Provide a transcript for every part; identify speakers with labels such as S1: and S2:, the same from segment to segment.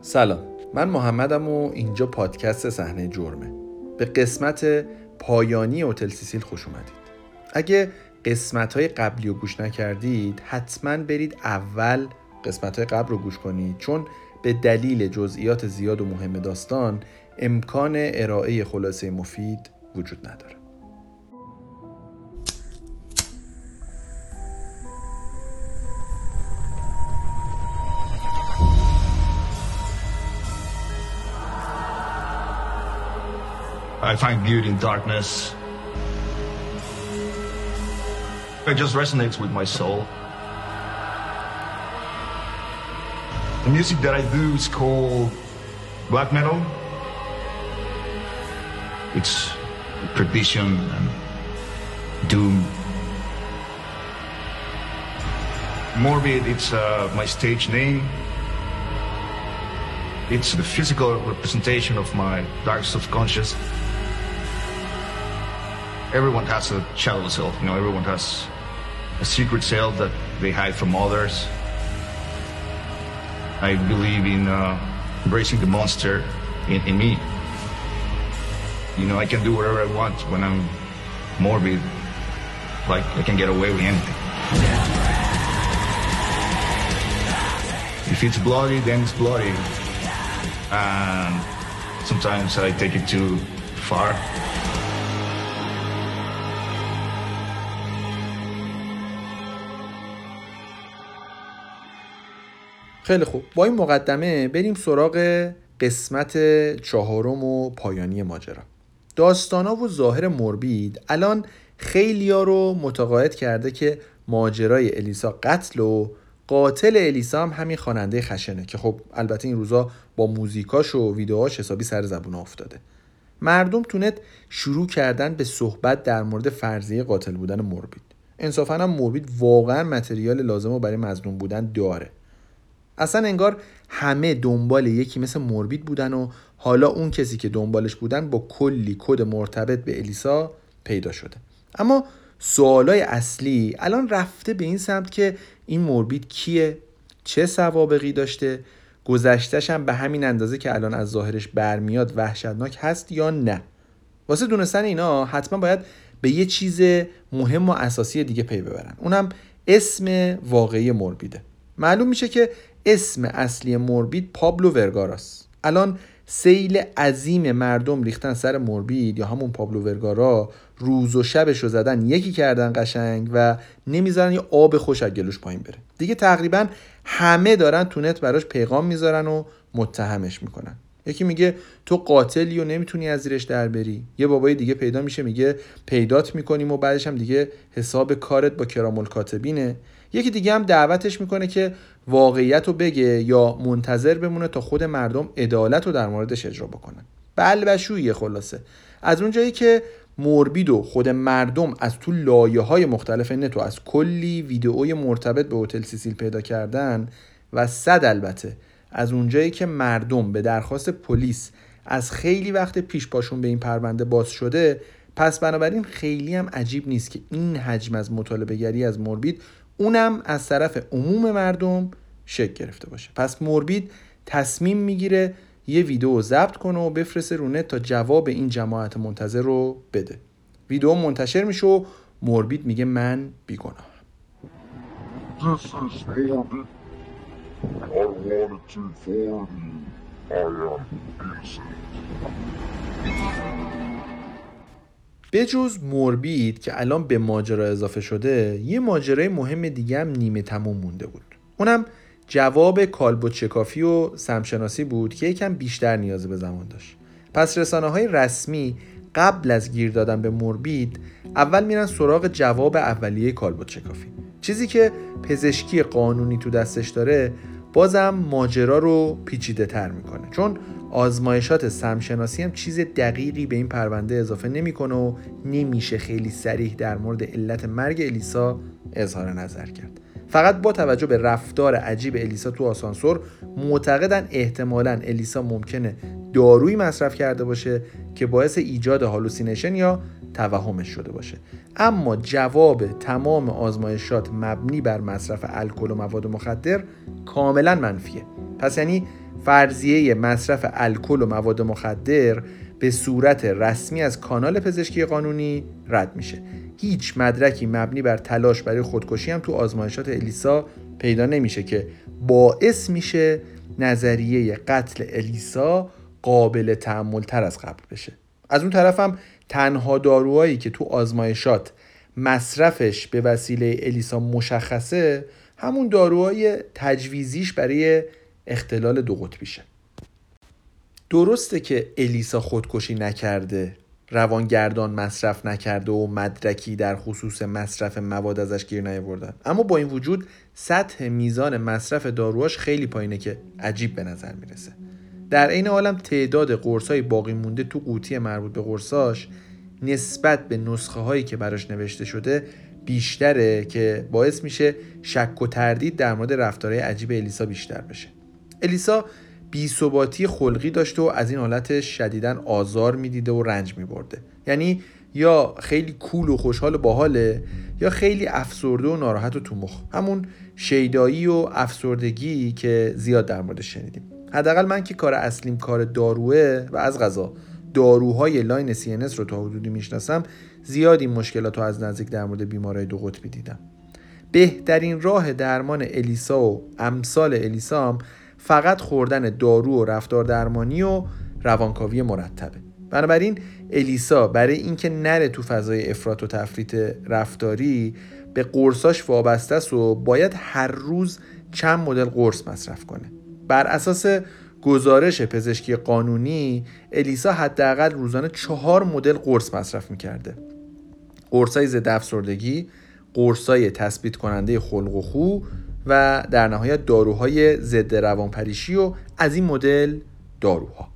S1: سلام من محمدم و اینجا پادکست صحنه جرمه. به قسمت پایانی هتل سیسیل خوش اومدید. اگه قسمت های قبلی رو گوش نکردید حتما برید اول قسمت های قبل رو گوش کنید چون به دلیل جزئیات زیاد و مهم داستان امکان ارائه خلاصه مفید وجود نداره.
S2: I find beauty in darkness. It just resonates with my soul. The music that I do is called black metal. It's perdition and doom. Morbid, it's uh, my stage name. It's the physical representation of my dark subconscious. Everyone has a shadow self, you know, everyone has a secret self that they hide from others. I believe in uh, embracing the monster in, in me. You know, I can do whatever I want when I'm morbid. Like, I can get away with anything. If it's bloody, then it's bloody. And sometimes I take it too far.
S1: خیلی خوب. با این مقدمه بریم سراغ قسمت چهارم و پایانی ماجرا. داستانا و ظاهر مربید الان خیلیا رو متقاعد کرده که ماجرای الیسا قتل و قاتل الیسا هم همین خواننده خشنه که خب البته این روزا با موزیکاش و ویدیوهاش حسابی سر زبون افتاده. مردم تونت شروع کردن به صحبت در مورد فرضیه قاتل بودن مربید. انصافا هم مربید واقعا متریال لازم رو برای مظلوم بودن داره. اصلا انگار همه دنبال یکی مثل مربید بودن و حالا اون کسی که دنبالش بودن با کلی کد مرتبط به الیسا پیدا شده. اما سوالای اصلی الان رفته به این سمت که این مربید کیه؟ چه سوابقی داشته؟ گذشتش هم به همین اندازه که الان از ظاهرش برمیاد وحشتناک هست یا نه؟ واسه دونستن اینا حتما باید به یه چیز مهم و اساسی دیگه پی ببرن. اونم اسم واقعی مربیده معلوم میشه که اسم اصلی مربید پابلو ورگاراس الان سیل عظیم مردم ریختن سر مربید یا همون پابلو ورگارا روز و شبش رو زدن یکی کردن قشنگ و نمی‌ذارن یه آب خوش از گلوش پایین بره. دیگه تقریبا همه دارن تو نت براش پیغام می‌ذارن و متهمش می‌کنن. یکی میگه تو قاتلی و نمی‌تونی از زیرش در بری. یه بابای دیگه پیدا میشه میگه پیدات می‌کنیم و بعدش هم دیگه حساب کارت با کرامل کاتبینه یکی دیگه هم دعوتش می‌کنه که واقعیت رو بگه یا منتظر بمونه تا خود مردم عدالت رو در موردش اجرا بکنن. بل بشویه خلاصه. از اونجایی که موربید و خود مردم از تو لایه های مختلف نت و از کلی ویدئوی مرتبط به هتل سیسیل پیدا کردن و صد البته از اونجایی که مردم به درخواست پلیس از خیلی وقت پیش پاشون به این پرونده باز شده پس بنابراین خیلی هم عجیب نیست که این حجم از مطالبه گری از مربید اونم از طرف عموم مردم شک گرفته باشه. پس مربید تصمیم می‌گیره یه ویدیو ضبط کنه و بفرسته رو تا جواب این جماعت منتظر رو بده. ویدیو منتشر میشه و مربید میگه من بیگناهم. به جز مربید که الان به ماجرا اضافه شده یه ماجرای مهم دیگه هم نیمه تموم مونده بود. اونم جواب کالبوت و سمشناسی بود که یکم بیشتر نیاز به زمان داشت. پس رسانه های رسمی قبل از گیر دادن به مربید اول میرن سراغ جواب اولیه کالبوت شکافی چیزی که پزشکی قانونی تو دستش داره بازم ماجرا رو پیچیده تر می‌کنه. چون آزمایشات سمشناسی هم چیز دقیقی به این پرونده اضافه نمی‌کنه و نمیشه خیلی سریح در مورد علت مرگ الیسا اظهار نظر کرد. فقط با توجه به رفتار عجیب الیسا تو آسانسور معتقدن احتمالا الیسا ممکنه دارویی مصرف کرده باشه که باعث ایجاد هالوسینیشن یا توهمش شده باشه. اما جواب تمام آزمایشات مبنی بر مصرف الکل و مواد مخدر کاملا منفیه. پس یعنی فرضیه مصرف الکل و مواد مخدر به صورت رسمی از کانال پزشکی قانونی رد میشه. هیچ مدرکی مبنی بر تلاش برای خودکشی هم تو آزمایشات الیسا پیدا نمیشه که باعث میشه نظریه قتل الیسا قابل تعمل تر از قبل بشه. از اون طرف هم تنها داروهایی که تو آزمایشات مصرفش به وسیله الیسا مشخصه همون داروهای تجویزیش برای اختلال دو قطبیشه. درسته که الیسا خودکشی نکرده روانگردان مصرف نکرده و مدرکی در خصوص مصرف مواد ازش گیر نیاوردن. اما با این وجود سطح میزان مصرف داروهاش خیلی پایینه که عجیب به نظر می‌رسه. در عین حالم تعداد قرصای باقی مونده تو قوطی مربوط به قرصاش نسبت به نسخه هایی که براش نوشته شده بیشتره که باعث میشه شک و تردید در مورد رفتارهای عجیب الیسا بیشتر بشه. الیسا بیثباتی خلقی داشته و از این حالت شدیدا آزار می‌دیده و رنج میبرده. یعنی یا خیلی کول و خوشحال و باحاله یا خیلی افسرده و ناراحت و تو مخ. همون شیدایی و افسردگی که زیاد در موردش شنیدیم. حداقل من که کار اصلیم کار داروه و از غذا داروهای لاین CNS رو تا حدودی می‌شناسم زیاد این مشکلات رو از نزدیک در مورد بیمارای دو قطبی دیدم. بهترین راه درمان الیسا و امثال الیسا فقط خوردن دارو و رفتار درمانی و روانکاوی مرتبه. بنابراین الیسا برای اینکه نره تو فضای افراط و تفریط رفتاری به قرصاش وابسته است و باید هر روز چند مدل قرص مصرف کنه. بر اساس گزارش پزشکی قانونی الیسا حداقل روزانه چهار مدل قرص مصرف می‌کرده. قرصای ضد افسردگی قرصای تثبیت کننده خلق و خو و در نهایت داروهای ضد روانپریشی و از این مدل داروها.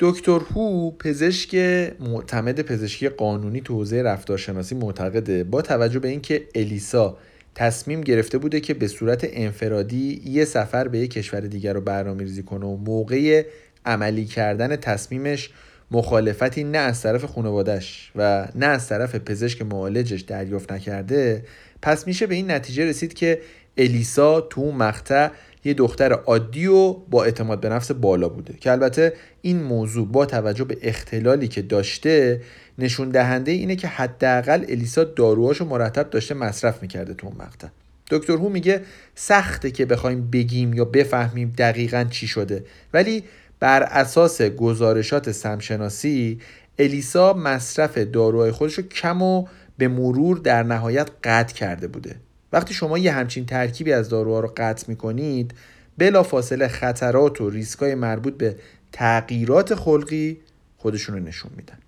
S1: دکتر هو پزشک معتمد پزشکی قانونی تو حوزه رفتارشناسی معتقده با توجه به اینکه الیسا تصمیم گرفته بوده که به صورت انفرادی یه سفر به یه کشور دیگر رو برنامه ریزی کنه و موقع عملی کردن تصمیمش مخالفتی نه از طرف خانوادش و نه از طرف پزشک معالجش دریافت نکرده پس میشه به این نتیجه رسید که الیسا تو مقطع یه دختر عادی و با اعتماد به نفس بالا بوده. که البته این موضوع با توجه به اختلالی که داشته نشون دهنده اینه که حداقل الیسا داروهاشو مرتب داشته مصرف می‌کرده تو اون مقطع. دکتر هو میگه سخته که بخوایم بگیم یا بفهمیم دقیقا چی شده. ولی بر اساس گزارشات سمشناسی الیسا مصرف داروهای خودش کم و به مرور در نهایت قطع کرده بوده. وقتی شما یه همچین ترکیبی از داروها رو قطع می‌کنید بلا فاصله خطرات و ریسکای مربوط به تغییرات خلقی خودشون رو نشون میدن.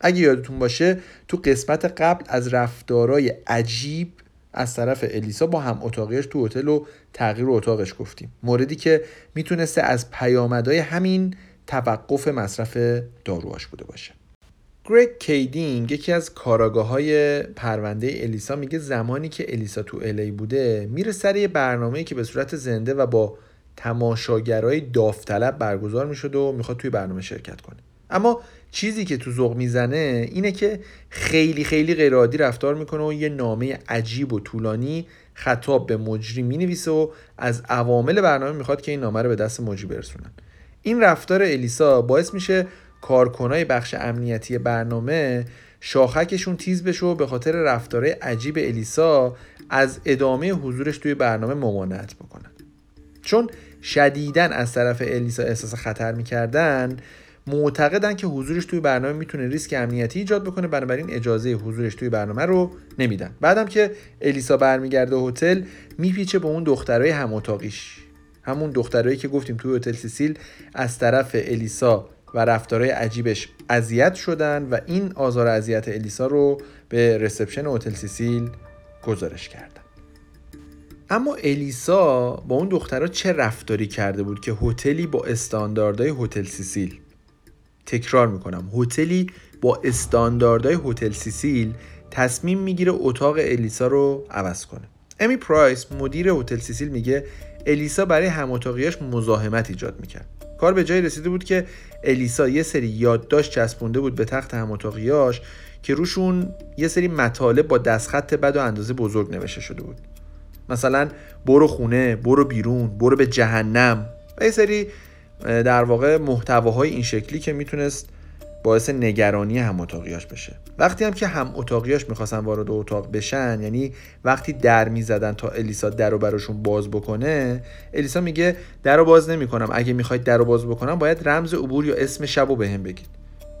S1: اگه یادتون باشه تو قسمت قبل از رفتارای عجیب از طرف الیسا با هم اتاقیش تو هتل و تغییر اتاقش گفتیم. موردی که می‌تونسته از پیامدهای همین توقف مصرف داروهاش بوده باشه. گریگ کیدینگ یکی از کاراگاه های پرونده الیسا میگه زمانی که الیسا تو الی بوده میره سر یه برنامه که به صورت زنده و با تماشاگرای داوطلب برگزار می‌شد و می‌خواد توی برنامه شرکت کنه. اما چیزی که تو ذوق می‌زنه اینه که خیلی خیلی غیرعادی رفتار می‌کنه و یه نامه عجیب و طولانی خطاب به مجری می‌نویسه و از عوامل برنامه می‌خواد که این نامه رو به دست مجری برسونن. این رفتار الیسا باعث میشه کارکنای بخش امنیتی برنامه شاخکشون تیز بشه و به خاطر رفتارهای عجیب الیسا از ادامه حضورش توی برنامه ممانعت بکنن. چون شدیدن از طرف الیسا احساس خطر می‌کردن معتقدن که حضورش توی برنامه می‌تونه ریسک امنیتی ایجاد بکنه بنابراین اجازه حضورش توی برنامه رو نمیدن. بعدم که الیسا برمیگرده هتل میپیچه به اون دخترای هم اتاقیش همون دخترایی که گفتیم توی هتل سیسیل از طرف الیسا و رفتارهای عجیبش اذیت شدن و این آزار اذیت الیسا رو به reception هتل سیسیل گزارش کردن. اما الیسا با اون دخترها چه رفتاری کرده بود که هتلی با استانداردهای هتل سیسیل تکرار می‌کنم هتلی با استانداردهای هتل سیسیل تصمیم می‌گیره اتاق الیسا رو عوض کنه. امی پرایس مدیر هتل سیسیل میگه الیسا برای هم اتاقیاش مزاحمت ایجاد می‌کرد. کار به جایی رسیده بود که الیسا یه سری یادداشت چسبونده بود به تخت هم اتاقیاش که روشون یه سری مطالب با دستخط بد و اندازه بزرگ نوشته شده بود. مثلا برو خونه برو بیرون برو به جهنم و یه سری در واقع محتواهای این شکلی که می‌تونست باعث نگرانی هم اتاقیاش بشه. وقتی هم که هم اتاقیاش می‌خواستن وارد اتاق بشن یعنی وقتی در می‌زدن تا الیسا در رو براشون باز بکنه الیسا میگه در رو باز نمی‌کنم. اگه می‌خواید در رو باز بکنم باید رمز عبور یا اسم شب رو به هم بگید.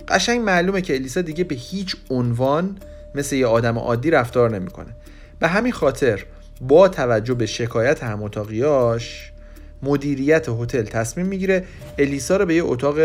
S1: قشنگ معلومه که الیسا دیگه به هیچ عنوان مثل یه آدم عادی رفتار نمی‌کنه. به همین خاطر با توجه به شکایت هم اتاقیاش مدیریت هتل تصمیم می‌گیره الیسا رو به یه اتاق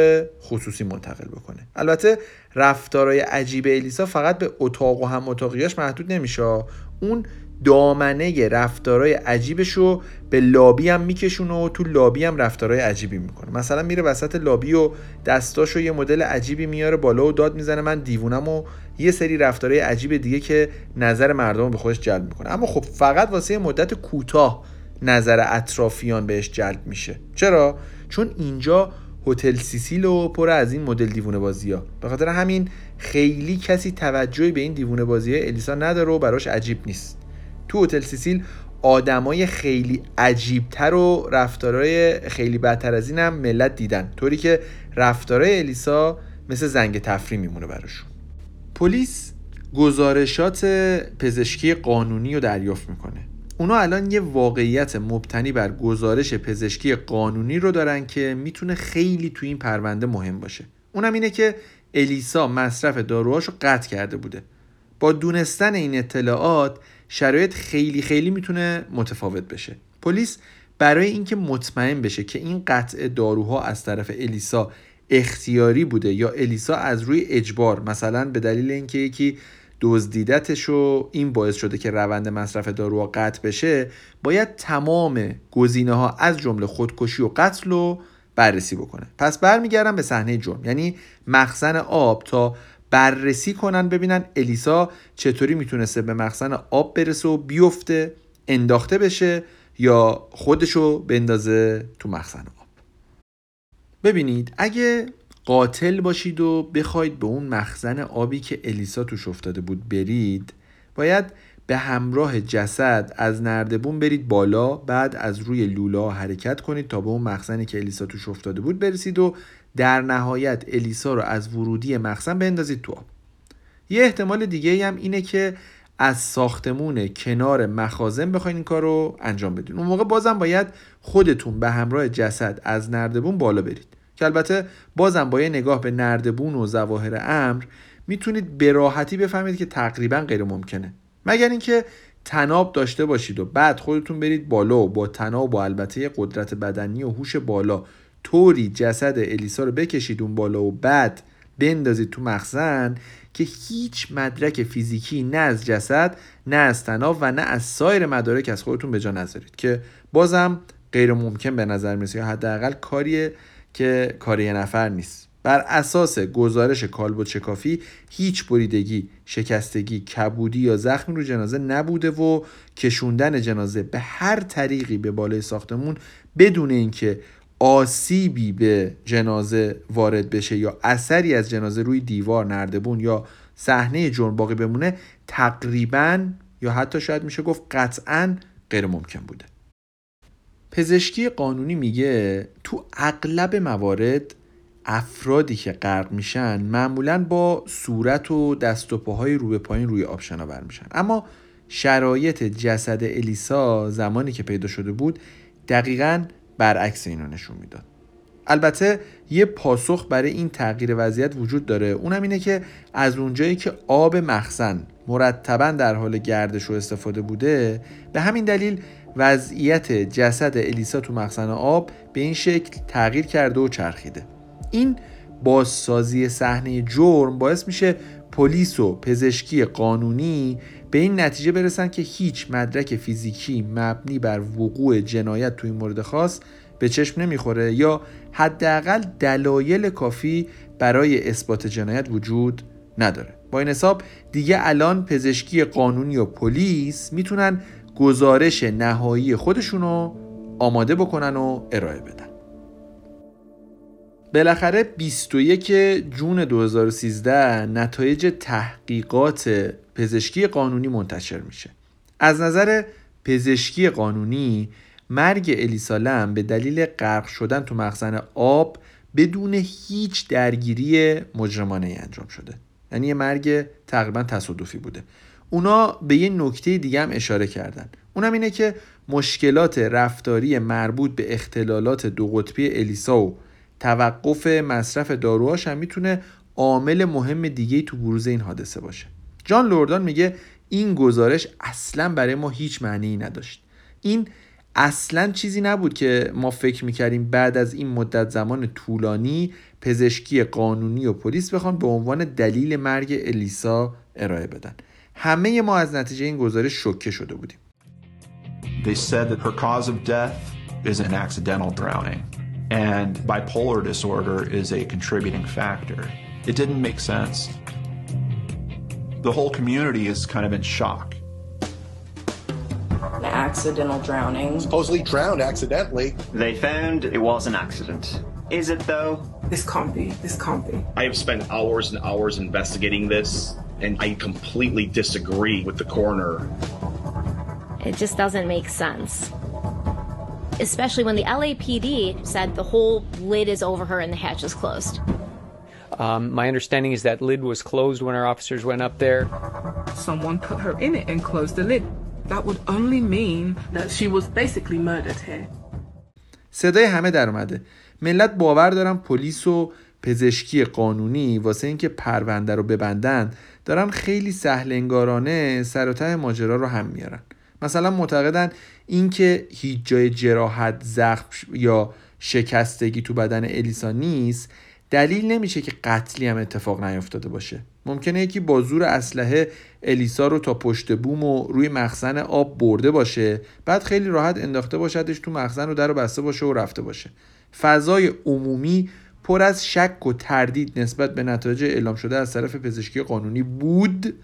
S1: خصوصی منتقل بکنه. البته رفتارای عجیب الیسا فقط به اتاق و هم اتاقیاش محدود نمیشه. اون دامنه رفتارای عجیبش رو به لابی هم میکشونه و تو لابی هم رفتارای عجیبی می‌کنه. مثلا میره وسط لابی و دستاشو یه مدل عجیبی میاره بالا و داد می‌زنه. من دیوونم و یه سری رفتارای عجیب دیگه که نظر مردم رو به خودش جلب می‌کنه. اما خب فقط واسه مدت کوتاه نظر اطرافیان بهش جلب میشه. چرا؟ چون اینجا هتل سیسیل و پر از این مدل دیوونه بازی ها به خاطر همین خیلی کسی توجهی به این دیوونه بازی الیسا نداره و براش عجیب نیست. تو هتل سیسیل آدمای خیلی عجیبتر و رفتارهای خیلی بدتر از این هم ملت دیدن. طوری که رفتارهای الیسا مثل زنگ تفریح میمونه براشون. پلیس گزارشات پزشکی قانونی رو دریافت می‌کنه. اونا الان یه واقعیت مبتنی بر گزارش پزشکی قانونی رو دارن که می‌تونه خیلی تو این پرونده مهم باشه. اونم اینه که الیسا مصرف داروهاش رو قطع کرده بوده. با دونستن این اطلاعات شرایط خیلی خیلی می‌تونه متفاوت بشه. پلیس برای اینکه مطمئن بشه که این قطع داروها از طرف الیسا اختیاری بوده یا الیسا از روی اجبار مثلا به دلیل اینکه یکی دزدیدتش و این باعث شده که روند مصرف داروها قطع بشه باید تمام گزینه ها از جمله خودکشی و قتل رو بررسی بکنه. پس برمیگردم به صحنه جرم. یعنی مخزن آب تا بررسی کنن ببینن الیسا چطوری می‌تونسته به مخزن آب برسه و بیفته انداخته بشه یا خودشو بندازه تو مخزن آب. ببینید اگه قاتل باشید و بخواید به اون مخزن آبی که الیسا توش افتاده بود برید باید به همراه جسد از نردبون برید بالا بعد از روی لولا حرکت کنید تا به اون مخزنی که الیسا توش افتاده بود برسید و در نهایت الیسا رو از ورودی مخزن بندازید تو آب. یه احتمال دیگه هم اینه که از ساختمون کنار مخازن بخواین این کار رو انجام بدین. اون موقع بازم باید خودتون به همراه جسد از نردبون بالا برید. که البته بازم با یه نگاه به نردبون و زواهر امر می‌تونید به راحتی بفهمید که تقریبا غیر ممکنه مگر اینکه تناب داشته باشید و بعد خودتون برید بالا و با تناب و البته قدرت بدنی و هوش بالا طوری جسد الیسا رو بکشید اون بالا و بعد بندازید تو مخزن که هیچ مدرک فیزیکی نه از جسد نه از تناب و نه از سایر مدارک از خودتون به جا نذارید. که بازم غیر ممکن به نظر می‌رسه یا حداقل کاریه که کار یه نفر نیست. بر اساس گزارش کالبد شکافی هیچ بریدگی، شکستگی، کبودی یا زخمی رو جنازه نبوده و کشوندن جنازه به هر طریقی به بالای ساختمون بدون اینکه آسیبی به جنازه وارد بشه یا اثری از جنازه روی دیوار نردبون یا صحنه جرم باقی بمونه تقریبا یا حتی شاید میشه گفت قطعا غیر ممکن بوده. پزشکی قانونی میگه تو اغلب موارد افرادی که غرق میشن معمولا با صورت و دست و پاهای رو به پایین روی آب شناور میشن. اما شرایط جسد الیسا زمانی که پیدا شده بود دقیقا برعکس اینو نشون می‌داد. البته یه پاسخ برای این تغییر وضعیت وجود داره. اونم اینه که از اونجایی که آب مخزن مرتبا در حال گردش و استفاده بوده به همین دلیل وضعیت جسد الیسا تو مخزن آب به این شکل تغییر کرده و چرخیده. این بازسازی صحنه جرم باعث میشه پلیس و پزشکی قانونی به این نتیجه برسن که هیچ مدرک فیزیکی مبنی بر وقوع جنایت تو این مورد خاص به چشم نمی‌خوره یا حداقل دلایل کافی برای اثبات جنایت وجود نداره. با این حساب دیگه الان پزشکی قانونی و پلیس می‌تونن گزارش نهایی خودشونو آماده بکنن و ارائه بدن. بالاخره 21 جون 2013 نتایج تحقیقات پزشکی قانونی منتشر میشه. از نظر پزشکی قانونی مرگ الیسالم به دلیل غرق شدن تو مخزن آب بدون هیچ درگیری مجرمانه انجام شده. یعنی یه مرگ تقریبا تصادفی بوده. اونا به یه نکته دیگه هم اشاره کردن. اونم اینه که مشکلات رفتاری مربوط به اختلالات دو قطبی الیسا و توقف مصرف داروهاش هم می‌تونه عامل مهم دیگه تو بروز این حادثه باشه. جان لوردان میگه این گزارش اصلا برای ما هیچ معنی نداشت. این اصلا چیزی نبود که ما فکر می‌کردیم بعد از این مدت زمان طولانی پزشکی قانونی و پلیس بخوان به عنوان دلیل مرگ الیسا ارائه بدن. همه ما از نتیجه این گزارش شوکه شده بودیم
S3: They said that her cause of death is an accidental drowning and bipolar disorder is a contributing factor. It didn't make sense. The whole community is kind of in shock.
S4: An accidental drowning.
S5: supposedly drowned accidentally.
S6: They found it was an accident. Is it though?
S4: This can't be. This can't be.
S7: I have spent hours and hours investigating this, and I completely disagree with the coroner.
S8: It just doesn't make sense. Especially when the LAPD said the whole lid is over her and the hatch is closed.
S9: Um, my understanding is that lid was closed when our officers went up there.
S10: Someone put her in it and closed the lid. That would only mean that she was basically murdered here.
S1: صدای همه در اومده ملت باور دارن پلیس و پزشکی قانونی واسه اینکه پرونده رو ببندن دارن خیلی سهل انگارانه سر و ته ماجرا رو هم میارن. مثلا معتقدن اینکه هیچ جای جراحت زخم یا شکستگی تو بدن الیسا نیست دلیل نمیشه که قتلی هم اتفاق نیفتاده باشه. ممکنه یکی با زور اسلحه الیسا رو تا پشت بوم و روی مخزن آب برده باشه بعد خیلی راحت انداخته باشدش تو مخزن رو در رو بسته باشه و رفته باشه. فضای عمومی پر از شک و تردید نسبت به نتایج اعلام شده از طرف پزشکی قانونی بود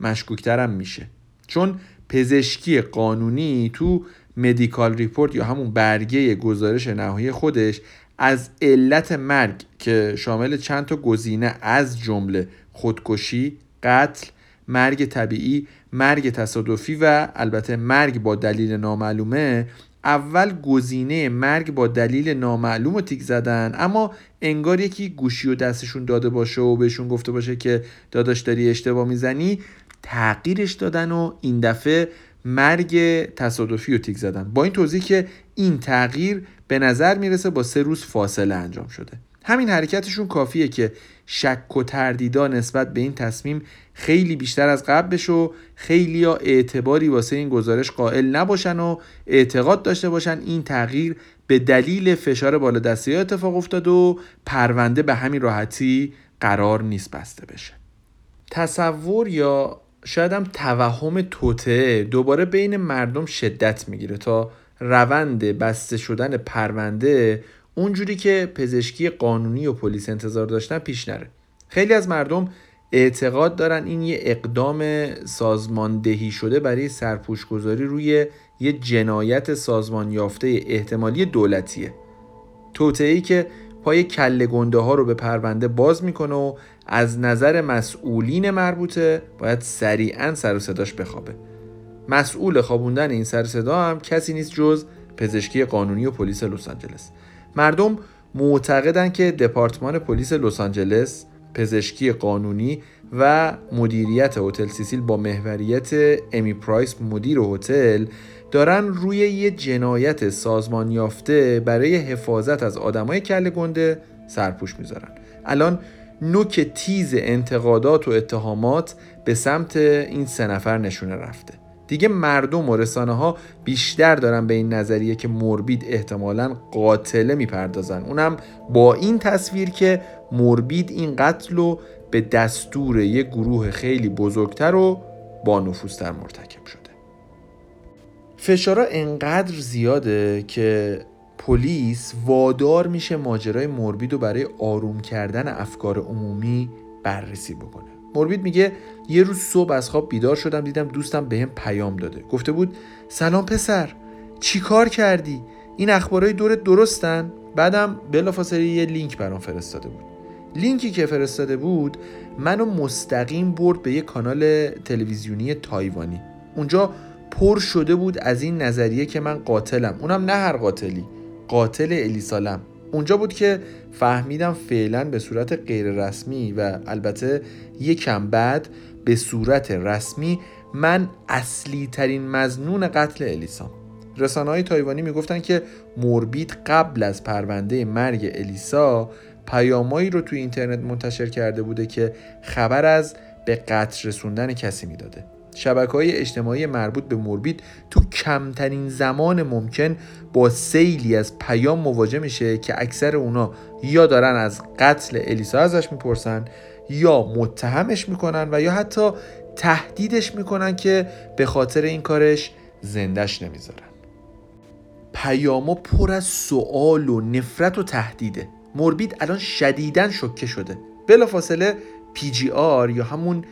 S1: مشکوکترم میشه. چون پزشکی قانونی تو مدیکال ریپورت یا همون برگه گزارش نهایی خودش از علت مرگ که شامل چند تا گزینه از جمله خودکشی، قتل، مرگ طبیعی، مرگ تصادفی و البته مرگ با دلیل نامعلومه اول گزینه مرگ با دلیل نامعلوم رو تیک زدن اما انگار یکی گوشی و دستشون داده باشه و بهشون گفته باشه که داداش داری اشتباه می‌زنی تغییرش دادن و این دفعه مرگ تصادفی رو تیک زدن. با این توضیح که این تغییر به نظر می‌رسه با سه روز فاصله انجام شده. همین حرکتشون کافیه که شک و تردیدا نسبت به این تصمیم خیلی بیشتر از قبل بشه و خیلی ها اعتباری واسه این گزارش قائل نباشن و اعتقاد داشته باشن این تغییر به دلیل فشار بالا دستی ها اتفاق افتاد و پرونده به همین راحتی قرار نیست بسته بشه. تصور یا شاید هم توهم توته دوباره بین مردم شدت می‌گیره تا روند بسته شدن پرونده اونجوری که پزشکی قانونی و پلیس انتظار داشتن پیش نره. خیلی از مردم اعتقاد دارن این یه اقدام سازماندهی شده برای سرپوشگذاری روی یه جنایت سازمان یافته احتمالی دولتیه. توطئه‌ای که پای کله گنده ها رو به پرونده باز می‌کنه و از نظر مسئولین مربوطه باید سریعا سر و صداش بخوابه. مسئول خوابوندن این سر صدا هم کسی نیست جز پزشکی قانونی و پلیس لس آنجلس. مردم معتقدن که دپارتمان پلیس لس آنجلس پزشکی قانونی و مدیریت هتل سیسیل با محوریت امی پرایس مدیر هتل دارن روی یه جنایت سازمان یافته برای حفاظت از آدمای کله گنده سرپوش می‌ذارن. الان نوک تیز انتقادات و اتهامات به سمت این سه نفر نشونه رفته. دیگه مردم و رسانه ها بیشتر دارن به این نظریه که موربید احتمالا قاتله می‌پردازن. اونم با این تصویر که موربید این قتل رو به دستور یه گروه خیلی بزرگتر و با نفوذتر مرتکب شده. فشارا انقدر زیاده که پلیس وادار میشه ماجرای موربید رو برای آروم کردن افکار عمومی بررسی بکنه. موربید میگه یه روز صبح از خواب بیدار شدم دیدم دوستم بهم پیام داده. گفته بود سلام پسر چی کار کردی؟ این اخبارای دورت درستن؟ بعدم بلافاصله یه لینک برام فرستاده بود. لینکی که فرستاده بود منو مستقیم برد به یه کانال تلویزیونی تایوانی. اونجا پر شده بود از این نظریه که من قاتلم. اونم نه هر قاتلی قاتل الیسالم. اونجا بود که فهمیدم فعلا به صورت غیر رسمی و البته یکم بعد به صورت رسمی من اصلی ترین مزنون قتل الیسام رسانه های تایوانی می‌گفتن که موربید قبل از پرونده مرگ الیسا پیامایی رو توی اینترنت منتشر کرده بوده که خبر از به قتل رسوندن کسی می‌داده. شبکه های اجتماعی مربوط به موربید تو کمترین زمان ممکن با سیلی از پیام مواجه میشه که اکثر اونا یا دارن از قتل الیسا ازش می‌پرسن یا متهمش می‌کنن و یا حتی تهدیدش می‌کنن که به خاطر این کارش زندش نمی‌ذارن. پیاما پر از سوال و نفرت و تهدیده. موربید الان شدیدن شکه شده. بلافاصله پی جی آر یا همون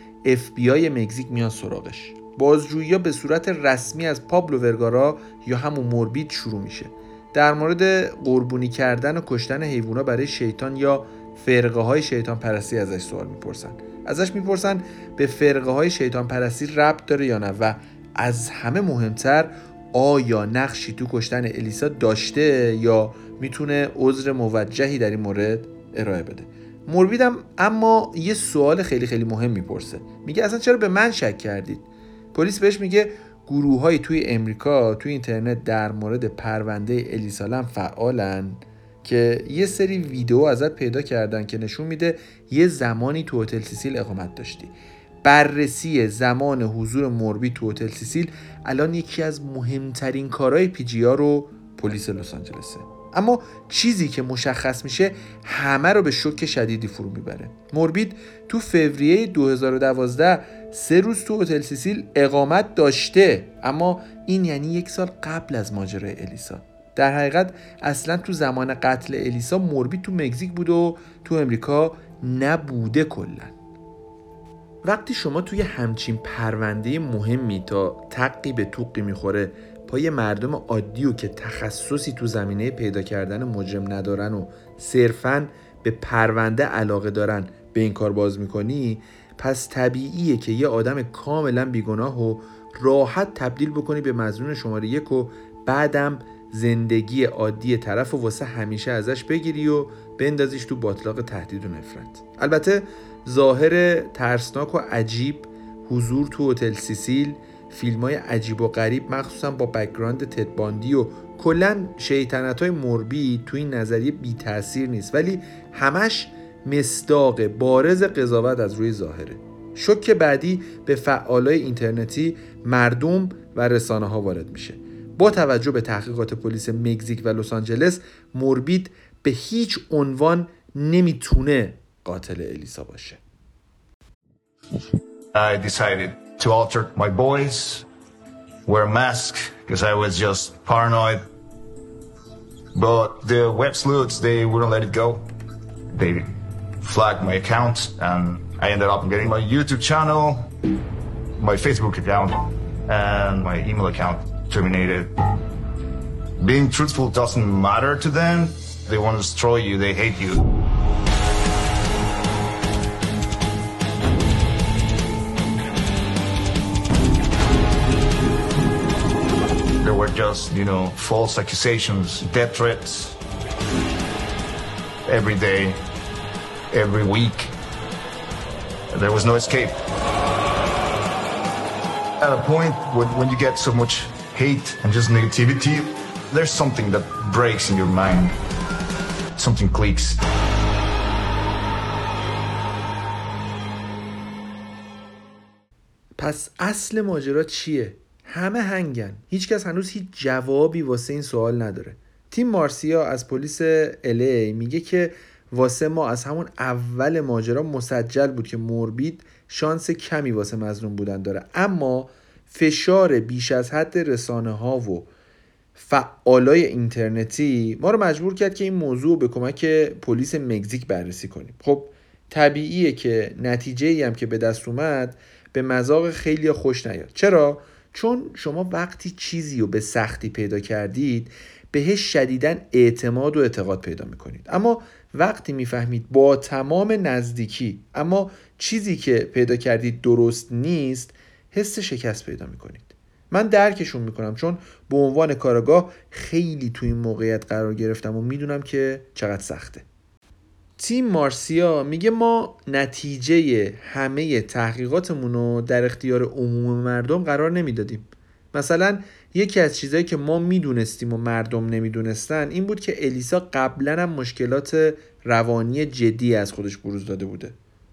S1: آی مکزیک میان سراغش. بازجویی به صورت رسمی از پابلو ورگارا یا همون موربید شروع میشه. در مورد قربونی کردن و کشتن حیوونا برای شیطان یا فرقه های شیطان پرستی ازش سوال می‌پرسن. ازش می‌پرسن به فرقه های شیطان پرستی ربط داره یا نه و از همه مهمتر آیا نقشی تو کشتن الیسا داشته یا می‌تونه عذر موجهی در این مورد ارائه بده. موربیدم اما یه سوال خیلی خیلی مهم می‌پرسه. میگه اصلا چرا به من شک کردید؟ پلیس بهش میگه گروه توی امریکا توی اینترنت در مورد پرونده الیسا لم فعالن که یه سری ویدیو ازت پیدا کردن که نشون میده یه زمانی تو هتل سیسیل اقامت داشتی. بررسی زمان حضور موربید تو هتل سیسیل الان یکی از مهمترین کارهای پیش روی پلیس لس آنجلسه. اما چیزی که مشخص میشه همه رو به شوک شدیدی فرو می‌بره. موربید تو فوریه 2012 سه روز تو هتل سیسیل اقامت داشته اما این یعنی یک سال قبل از ماجرای الیسا. در حقیقت اصلا تو زمان قتل الیسا موربید تو مکزیک بود و تو امریکا نبوده کلا. وقتی شما توی همچین پرونده مهمی تا تقی به توقی می‌خوره پای مردم عادی و که تخصصی تو زمینه پیدا کردن مجرم ندارن و صرفا به پرونده علاقه دارن به این کار باز می‌کنی پس طبیعیه که یه آدم کاملا بیگناه رو راحت تبدیل بکنی به مظنون شماره یک و بعدم زندگی عادی طرف و واسه همیشه ازش بگیری و بندازیش تو باطلاق تهدید و نفرت. البته ظاهر ترسناک و عجیب حضور تو هتل سیسیل فیلم های عجیب و غریب مخصوصا با background تد باندی و کلا شیطنت های مربی تو این نظریه بی تاثیر نیست. ولی همش مصداق بارز قضاوت از روی ظاهره. شک بعدی به فعالای اینترنتی مردم و رسانه ها وارد میشه. با توجه به تحقیقات پلیس مکزیک و لس آنجلس موربید به هیچ عنوان نمی‌تونه قاتل الیسا باشه.
S2: I decided to alter my voice, wear a mask, because I was just paranoid. But the web sleuths, they wouldn't let it go. They flagged my account, and I ended up getting my YouTube channel, my Facebook account, and my email account terminated. Being truthful doesn't matter to them. They want to destroy you, they hate you. just, you know, false accusations, death threats every day, every week. There was no escape. At a point when, when you get so much hate and just negativity, there's something that breaks in your mind. Something clicks.
S1: پس اصل ماجرا چیه؟ همه هنگن. هیچکس هنوز هیچ جوابی واسه این سوال نداره. تیم مارسیا از پلیس الی میگه که واسه ما از همون اول ماجرا مسجل بود که موربید شانس کمی واسه مظلوم بودن داره. اما فشار بیش از حد رسانه ها و فعالای اینترنتی ما رو مجبور کرد که این موضوع به کمک پلیس مکزیک بررسی کنیم. خب طبیعیه که نتیجه ای هم که به دست اومد به مذاق خیلی خوش نیاد. چرا؟ چون شما وقتی چیزی رو به سختی پیدا کردید بهش شدیدن اعتماد و اعتقاد پیدا می‌کنید. اما وقتی می‌فهمید با تمام نزدیکی اما چیزی که پیدا کردید درست نیست حس شکست پیدا می‌کنید. من درکشون می‌کنم چون به عنوان کارگاه خیلی تو این موقعیت قرار گرفتم و می‌دونم که چقدر سخته. تیم مارسیا میگه ما نتیجه همه تحقیقاتمون رو در اختیار عموم مردم قرار نمی‌دادیم. مثلا یکی از چیزهایی که ما می‌دونستیم و مردم نمی‌دونستن این بود که الیسا قبلا هم مشکلات روانی جدی از خودش بروز داده بوده.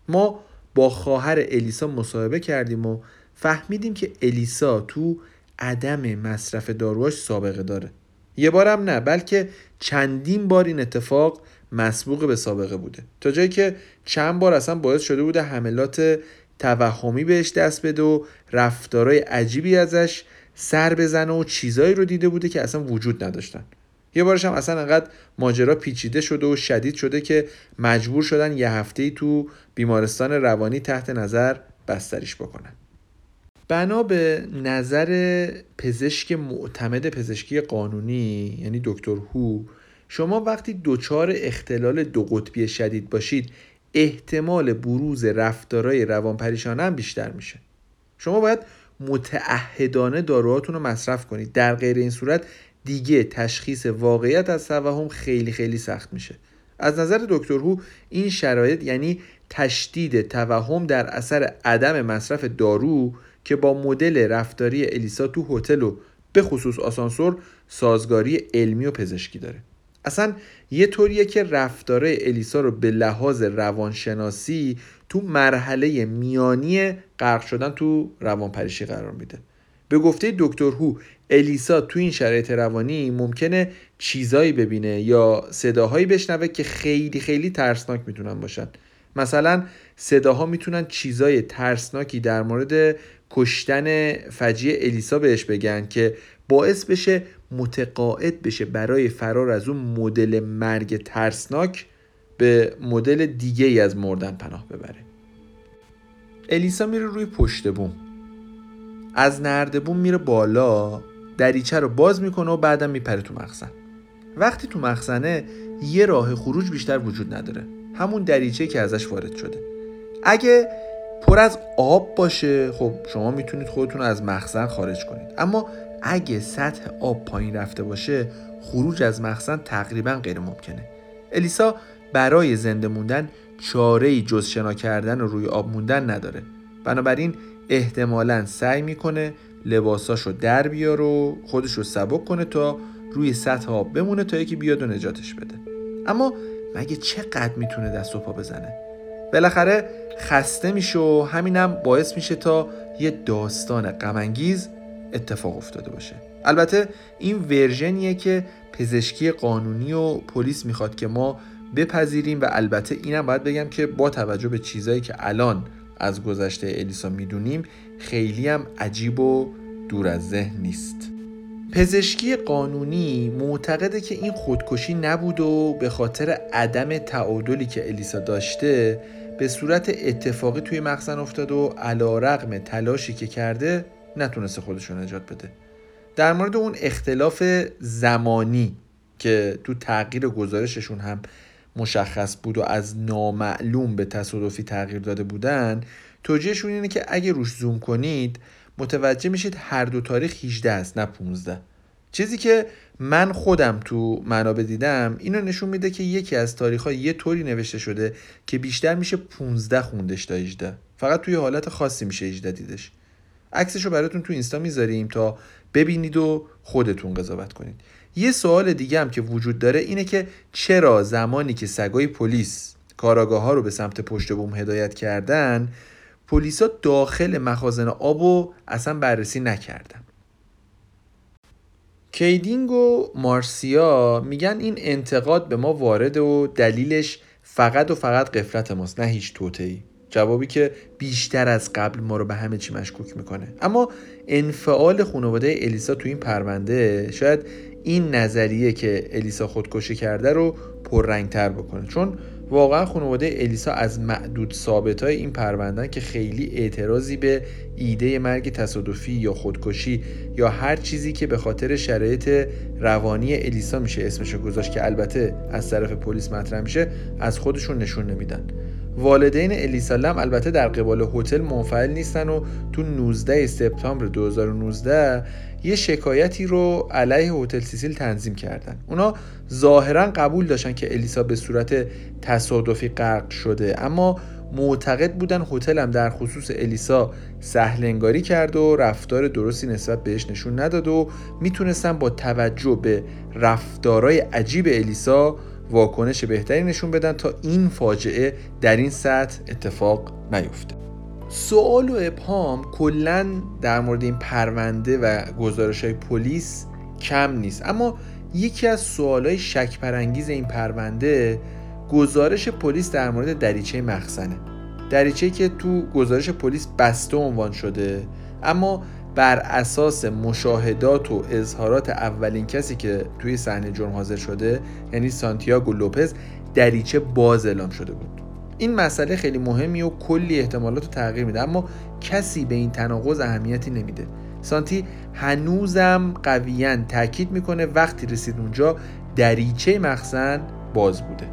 S1: ما با خواهر الیسا مصاحبه کردیم و فهمیدیم که الیسا تو عدم مصرف داروهاش سابقه داره. یه بارم نه بلکه چندین بار این اتفاق مسبوق به سابقه بوده. تا جایی که چند بار اصلا باعث شده بوده حملات توهمی بهش دست بده و رفتارهای عجیبی ازش سر بزنه و چیزایی رو دیده بوده که اصلا وجود نداشتن. یه بارش هم اصلا انقدر ماجرا پیچیده شده و شدید شده که مجبور شدن یه هفته تو بیمارستان روانی تحت نظر بستریش بکنن. بنا به نظر پزشک معتمد پزشکی قانونی یعنی دکتر هو شما وقتی دچار اختلال دو قطبی شدید باشید احتمال بروز رفتارهای روانپریشانه هم بیشتر میشه. شما باید متعهدانه داروهاتون رو مصرف کنید. در غیر این صورت دیگه تشخیص واقعیت از توهم خیلی خیلی سخت میشه. از نظر دکتر هو این شرایط یعنی تشدید توهم در اثر عدم مصرف دارو که با مدل رفتاری الیسا تو هتل و به خصوص آسانسور سازگاری علمی و پزشکی داره. اصلا یه طوریه که رفتاره الیسا رو به لحاظ روانشناسی تو مرحله میانی غرق شدن تو روانپریشی قرار میده. به گفته دکتر هو الیسا تو این شرایط روانی ممکنه چیزایی ببینه یا صداهایی بشنوه که خیلی خیلی ترسناک می‌تونن باشن. مثلا صداها می‌تونن چیزای ترسناکی در مورد کشتن فجیع الیسا بهش بگن که باعث بشه متقاعد بشه برای فرار از اون مدل مرگ ترسناک به مدل دیگه ای از مردن پناه ببره. الیسا میره روی پشت بوم. از نردبون میره بالا دریچه رو باز می‌کنه و بعدم میپره تو مخزن. وقتی تو مخزنه یه راه خروج بیشتر وجود نداره. همون دریچه که ازش وارد شده. اگه پر از آب باشه خب شما می‌تونید خودتون از مخزن خارج کنید. اما اگه سطح آب پایین رفته باشه خروج از مخزن تقریبا غیر ممکنه الیسا برای زنده موندن چاره جز شنا کردن و روی آب موندن نداره. بنابراین احتمالا سعی می‌کنه لباساشو در بیار و خودش رو سبک کنه تا روی سطح آب بمونه تا یکی بیاد و نجاتش بده. اما مگه چقدر می‌تونه دست و پا بزنه؟ بالاخره خسته میشه و همینم باعث میشه تا یه داستان غمانگیز اتفاق افتاده باشه. البته این ورژنیه که پزشکی قانونی و پلیس می‌خواد که ما بپذیریم و البته اینم باید بگم که با توجه به چیزایی که الان از گذشته الیسا می‌دونیم خیلی هم عجیب و دور از ذهن نیست. پزشکی قانونی معتقده که این خودکشی نبود و به خاطر عدم تعادلی که الیسا داشته به صورت اتفاقی توی مخزن افتاد و علا رقم تلاشی که کرده نتونسته خودش رو نجات بده. در مورد اون اختلاف زمانی که تو تغییر گزارششون هم مشخص بود و از نامعلوم به تصادفی تغییر داده بودن توجیهشون اینه که اگه روش زوم کنید متوجه میشید هر دو تاریخ 18 است نه 15 چیزی که من خودم تو منابع دیدم اینو نشون میده که یکی از تاریخ ها یه طوری نوشته شده که بیشتر میشه 15 خوندش تا 18 فقط توی حالت خاصی میشه 18 دیدش. عکسش رو براتون تو اینستا می‌ذاریم تا ببینید و خودتون قضاوت کنید. یه سوال دیگه هم که وجود داره اینه که چرا زمانی که سگای پلیس کاراگاه ها رو به سمت پشت بوم هدایت کردن پلیسا داخل مخازن آب و اصلا بررسی نکردن؟ کیدینگ و مارسیا میگن این انتقاد به ما وارد و دلیلش فقط و فقط قفلت ماست نه هیچ توتهی جوابی که بیشتر از قبل ما رو به همه چی مشکوک می‌کنه. اما انفعال خانواده الیسا تو این پرونده شاید این نظریه که الیسا خودکشی کرده رو پررنگتر بکنه. چون واقعا خانواده الیسا از معدود ثابت های این پروندن که خیلی اعتراضی به ایده مرگ تصادفی یا خودکشی یا هر چیزی که به خاطر شرایط روانی الیسا میشه اسمشو گذاشت که البته از طرف پلیس مطرح میشه از خودشون نشون نمیدن. والدین الیسا لم البته در قبال هتل منفعل نیستن و تو 19 سپتامبر 2019 یه شکایتی رو علیه هتل سیسیل تنظیم کردن. اونا ظاهرا قبول داشتن که الیسا به صورت تصادفی غرق شده اما معتقد بودن هتل هم در خصوص الیسا سهلنگاری کرد و رفتار درستی نسبت بهش نشون نداد و می‌تونستن با توجه به رفتارای عجیب الیسا واکنش بهتری نشون بدن تا این فاجعه در این سطح اتفاق نیفته. سوال و ابهام کلا در مورد این پرونده و گزارش های پلیس کم نیست. اما یکی از سوال های شک پرانگیز این پرونده گزارش پلیس در مورد دریچه مخزنه. دریچه که تو گزارش پلیس بسته عنوان شده اما بر اساس مشاهدات و اظهارات اولین کسی که توی صحنه جرم حاضر شده یعنی سانتیاگو لوپز دریچه باز اعلام شده بود. این مسئله خیلی مهمی و کلی احتمالات رو تغییر میده. اما کسی به این تناقض اهمیتی نمیده. سانتی هنوزم قویا تاکید می‌کنه وقتی رسید اونجا دریچه مخزن باز بوده.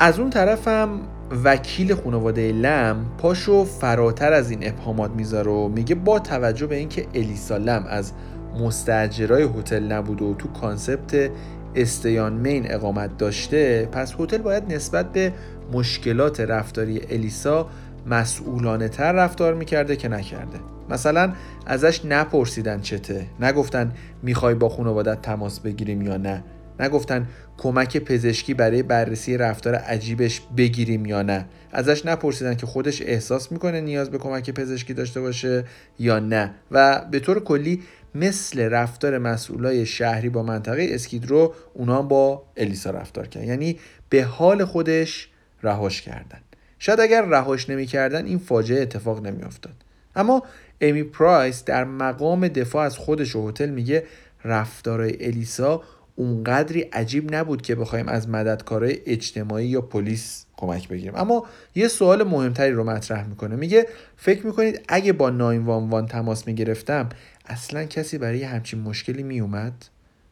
S1: از اون طرفم وکیل خانواده لم پاشو فراتر از این ابهامات می‌ذاره و میگه با توجه به اینکه الیسا لم از مستجرای هتل نبوده و تو کانسپت استیان مین اقامت داشته پس هتل باید نسبت به مشکلات رفتاری الیسا مسئولانه تر رفتار می‌کرده که نکرده. مثلا ازش نپرسیدن چته. نگفتن می‌خوای با خانوادت تماس بگیریم یا نه. نگفتن کمک پزشکی برای بررسی رفتار عجیبش بگیریم یا نه. ازش نپرسیدن که خودش احساس می‌کنه نیاز به کمک پزشکی داشته باشه یا نه. و به طور کلی مثل رفتار مسئولای شهری با منطقه اسکیدرو اونا با الیسا رفتار کردن یعنی به حال خودش رهاش کردن. شاید اگر رهاش نمی‌کردن این فاجعه اتفاق نمیافتاد. اما امی پرایس در مقام دفاع از خودش و هتل میگه رفتارای الیسا اونقدری عجیب نبود که بخوایم از مددکارای اجتماعی یا پلیس کمک بگیریم. اما یه سوال مهمتری رو مطرح می‌کنه. میگه فکر می‌کنید اگه با 911 تماس می‌گرفتم اصلا کسی برای همچین مشکلی میومد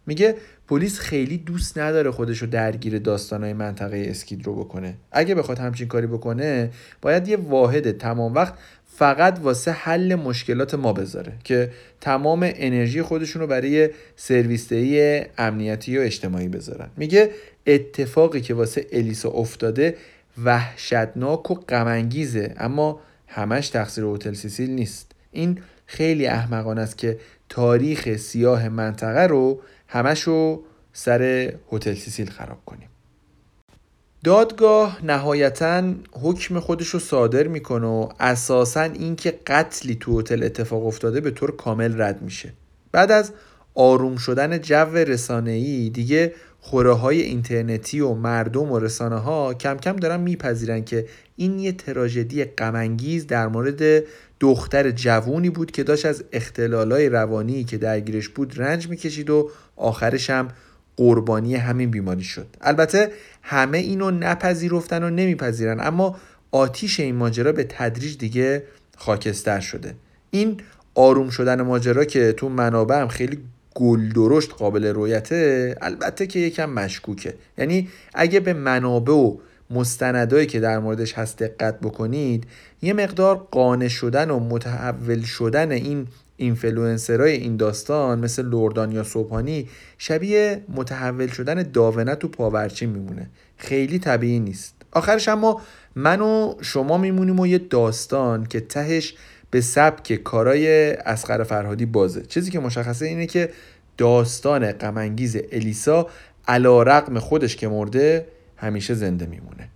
S1: میگه پلیس خیلی دوست نداره خودش رو درگیر داستانهای منطقه اسکید رو بکنه. اگه بخواد همچین کاری بکنه باید یه واحد تمام وقت فقط واسه حل مشکلات ما بذاره که تمام انرژی خودشون رو برای سرویسدهی امنیتی و اجتماعی بذارن. میگه اتفاقی که واسه الیسا افتاده وحشتناک و غمانگیزه اما همش تقصیر هتل سیسیل نیست. این خیلی احمقانه است که تاریخ سیاه منطقه رو همشو سر هتل سیسیل خراب کنیم. دادگاه نهایتا حکم خودش رو صادر می‌کنه و اساسا اینکه قتلی تو هتل اتفاق افتاده به طور کامل رد میشه. بعد از آروم شدن جو رسانه‌ای دیگه خوره های اینترنتی و مردم و رسانه ها کم کم دارن میپذیرن که این یه تراژدی غمانگیز در مورد دختر جوونی بود که داشت از اختلالای روانی که درگیرش بود رنج می‌کشید و آخرش هم قربانی همین بیماری شد. البته همه اینو نپذیرفتن و نمیپذیرن اما آتیش این ماجرا به تدریج دیگه خاکستر شده. این آروم شدن ماجرا که تو منابع هم خیلی گل درشت قابل رویته البته که یکم مشکوکه. یعنی اگه به منابع و مستندایی که در موردش هست دقت بکنید یه مقدار قانع شدن و متحول شدن این اینفلوئنسرای این داستان مثل لوردان یا سبحانی شبیه متحول شدن داوود تو پاورچین میمونه. خیلی طبیعی نیست. آخرش اما من و شما میمونیم و یه داستان که تهش به سبک کارای اسقر فرهادی بازه. چیزی که مشخصه اینه که داستان غمانگیز الیسا علا رقم خودش که مرده همیشه زنده میمونه.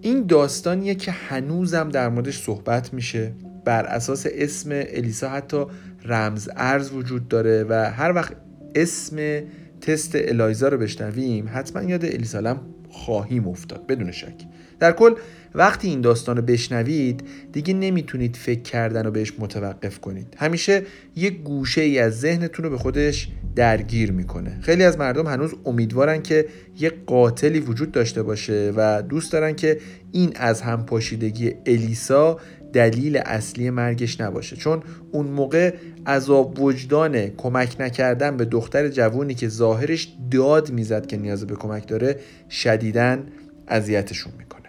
S1: این داستانیه که هنوزم در موردش صحبت میشه. بر اساس اسم الیسا حتی رمز ارز وجود داره و هر وقت اسم تست الایزا رو بشنویم حتما یاد الیسالم خواهیم افتاد. بدون شک. در کل وقتی این داستان رو بشنوید دیگه نمی‌تونید فکر کردن و بهش متوقف کنید. همیشه یه گوشه ای از ذهنتون رو به خودش درگیر می‌کنه. خیلی از مردم هنوز امیدوارن که یه قاتلی وجود داشته باشه و دوست دارن که این از هم پاشیدگی الیسا دلیل اصلی مرگش نباشه. چون اون موقع عذاب وجدان کمک نکردن به دختر جوونی که ظاهرش داد می‌زد که نیاز به کمک داره شدیدن اذیتشون می‌کنه.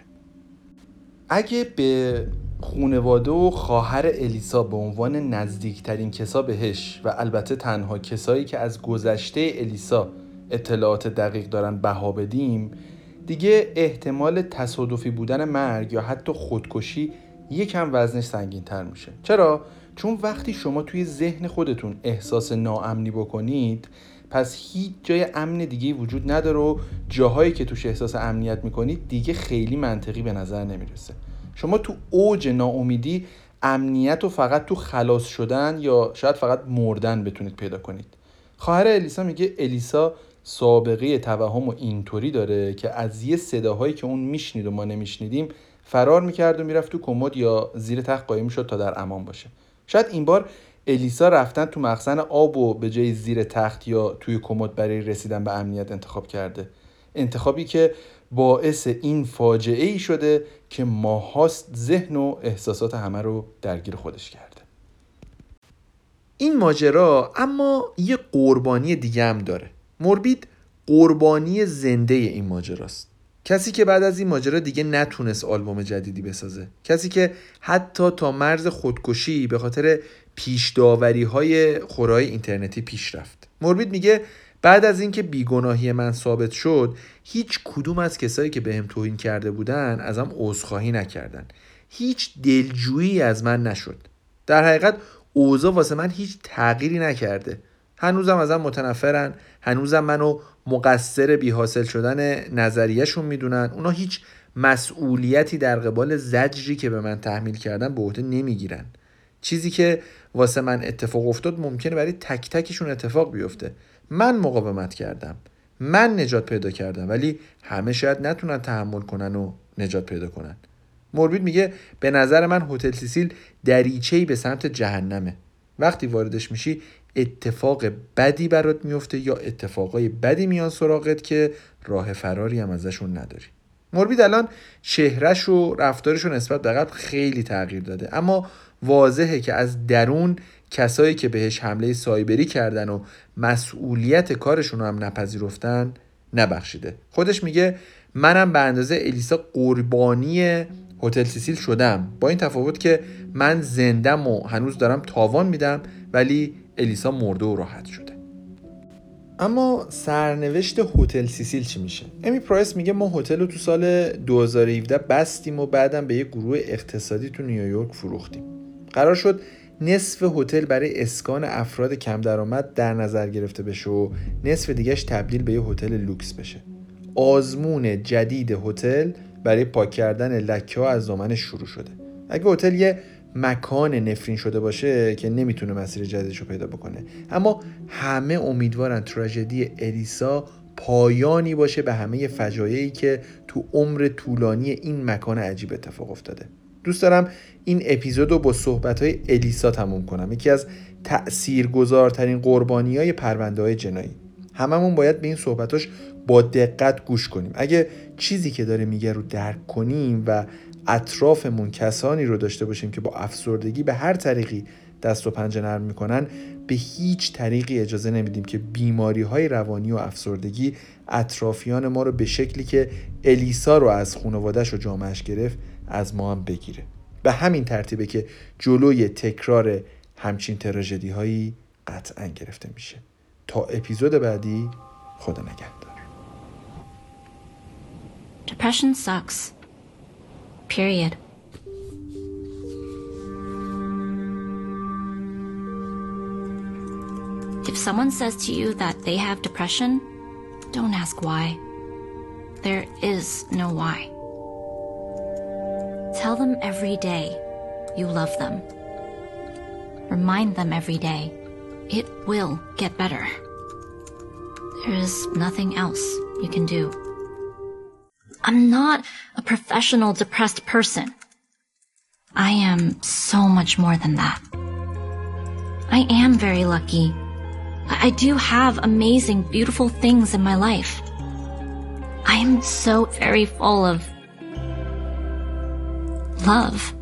S1: اگه به خونواده و خواهر الیسا به عنوان نزدیکترین کسا بهش و البته تنها کسایی که از گذشته الیسا اطلاعات دقیق دارن بها بدیم دیگه احتمال تصادفی بودن مرگ یا حتی خودکشی یکم وزنش سنگین تر میشه چرا؟ چون وقتی شما توی ذهن خودتون احساس ناامنی بکنید پس هیچ جای امن دیگه وجود نداره و جاهایی که توش احساس امنیت می‌کنید دیگه خیلی منطقی به نظر نمی‌رسه شما تو اوج ناامیدی امنیت و فقط تو خلاص شدن یا شاید فقط مردن بتونید پیدا کنید؟ خواهر الیسا میگه الیسا سابقه توهم و اینطوری داره که از یه صداهایی که اون میشنید و ما نمیشنیدیم فرار می‌کرد و می‌رفت تو کمد یا زیر تخت قایم می‌شد تا در امان باشه. شاید این بار الیسا رفتن تو مخزن آب و به جای زیر تخت یا توی کمد برای رسیدن به امنیت انتخاب کرده. انتخابی که باعث این فاجعه ای شده که ماهاست ذهن و احساسات همه رو درگیر خودش کرده. این ماجرا اما یه قربانی دیگه هم داره. موربید قربانی زنده این ماجراست. کسی که بعد از این ماجرا دیگه نتونست آلبوم جدیدی بسازه. کسی که حتی تا مرز خودکشی به خاطر پیش داوری های خورای اینترنتی پیش رفت. موربید میگه بعد از اینکه بیگناهی من ثابت شد هیچ کدوم از کسایی که بهم توهین کرده بودن ازم عذرخواهی نکردن. هیچ دلجویی از من نشد. در حقیقت اوضاع واسه من هیچ تغییری نکرده. هنوزم ازم متنفرن هنوزم منو مقصر بی حاصل شدن نظریهشون می‌دونن. اونا هیچ مسئولیتی در قبال زجری که به من تحمیل کردن به عهده نمی‌گیرن. چیزی که واسه من اتفاق افتاد ممکنه برای تک تکشون اتفاق بیفته. من مقاومت کردم. من نجات پیدا کردم. ولی همه شاید نتونن تحمل کنن و نجات پیدا کنن. موربید میگه به نظر من هتل سیسیل دریچه‌ای به سمت جهنمه. وقتی واردش میشی اتفاق بدی برات میفته یا اتفاقای بدی میان سراغت که راه فراری هم ازشون نداری. موربید الان چهرش و رفتارش رو نسبت به قبل خیلی تغییر داده. اما واضحه که از درون کسایی که بهش حمله سایبری کردن و مسئولیت کارشون رو هم نپذیرفتن نبخشیده. خودش میگه منم به اندازه الیسا قربانی هتل سیسیل شدم. با این تفاوت که من زندم و هنوز دارم تاوان میدم ولی الیسا مرده و راحت شده. اما سرنوشت هتل سیسیل چی میشه؟ امی پرایس میگه ما هتل رو تو سال 2017 بستیم و بعدم به یه گروه اقتصادی تو نیویورک فروختیم. قرار شد نصف هتل برای اسکان افراد کم درآمد در نظر گرفته بشه و نصف دیگهش تبدیل به یه هتل لوکس بشه. آزمون جدید هتل برای پاک کردن لکه ها از دامنش شروع شده. اگه هتل یه مکان نفرین شده باشه که نمی‌تونه مسیر جدیدش رو پیدا بکنه. اما همه امیدوارن تراژدی الیسا پایانی باشه به همه فجایعی که تو عمر طولانی این مکان عجیب اتفاق افتاده. دوست دارم این اپیزود رو با صحبت های الیسا تموم کنم. یکی از تأثیرگذارترین قربانی های پرونده های جنایی. هممون باید به این صحبتاش با دقت گوش کنیم. اگه چیزی که داره میگه رو درک کنیم و اطرافمون کسانی رو داشته باشیم که با افسردگی به هر طریقی دست و پنجه نرم می‌کنن به هیچ طریقی اجازه نمیدیم که بیماری های روانی و افسردگی اطرافیان ما رو به شکلی که الیسا رو از خانوادهش و جامعش گرفت از ما هم بگیره به همین ترتیبه که جلوی تکرار همچین تراژدی هایی قطعا گرفته میشه تا اپیزود بعدی خدا نگهدار
S8: Depression sucks. Period. If someone says to you that they have depression, don't ask why. There is no why. Tell them every day you love them. Remind them every day it will get better. There is nothing else you can do. I'm not a professional depressed person. I am so much more than that. I am very lucky. I do have amazing, beautiful things in my life. I am so very full of love.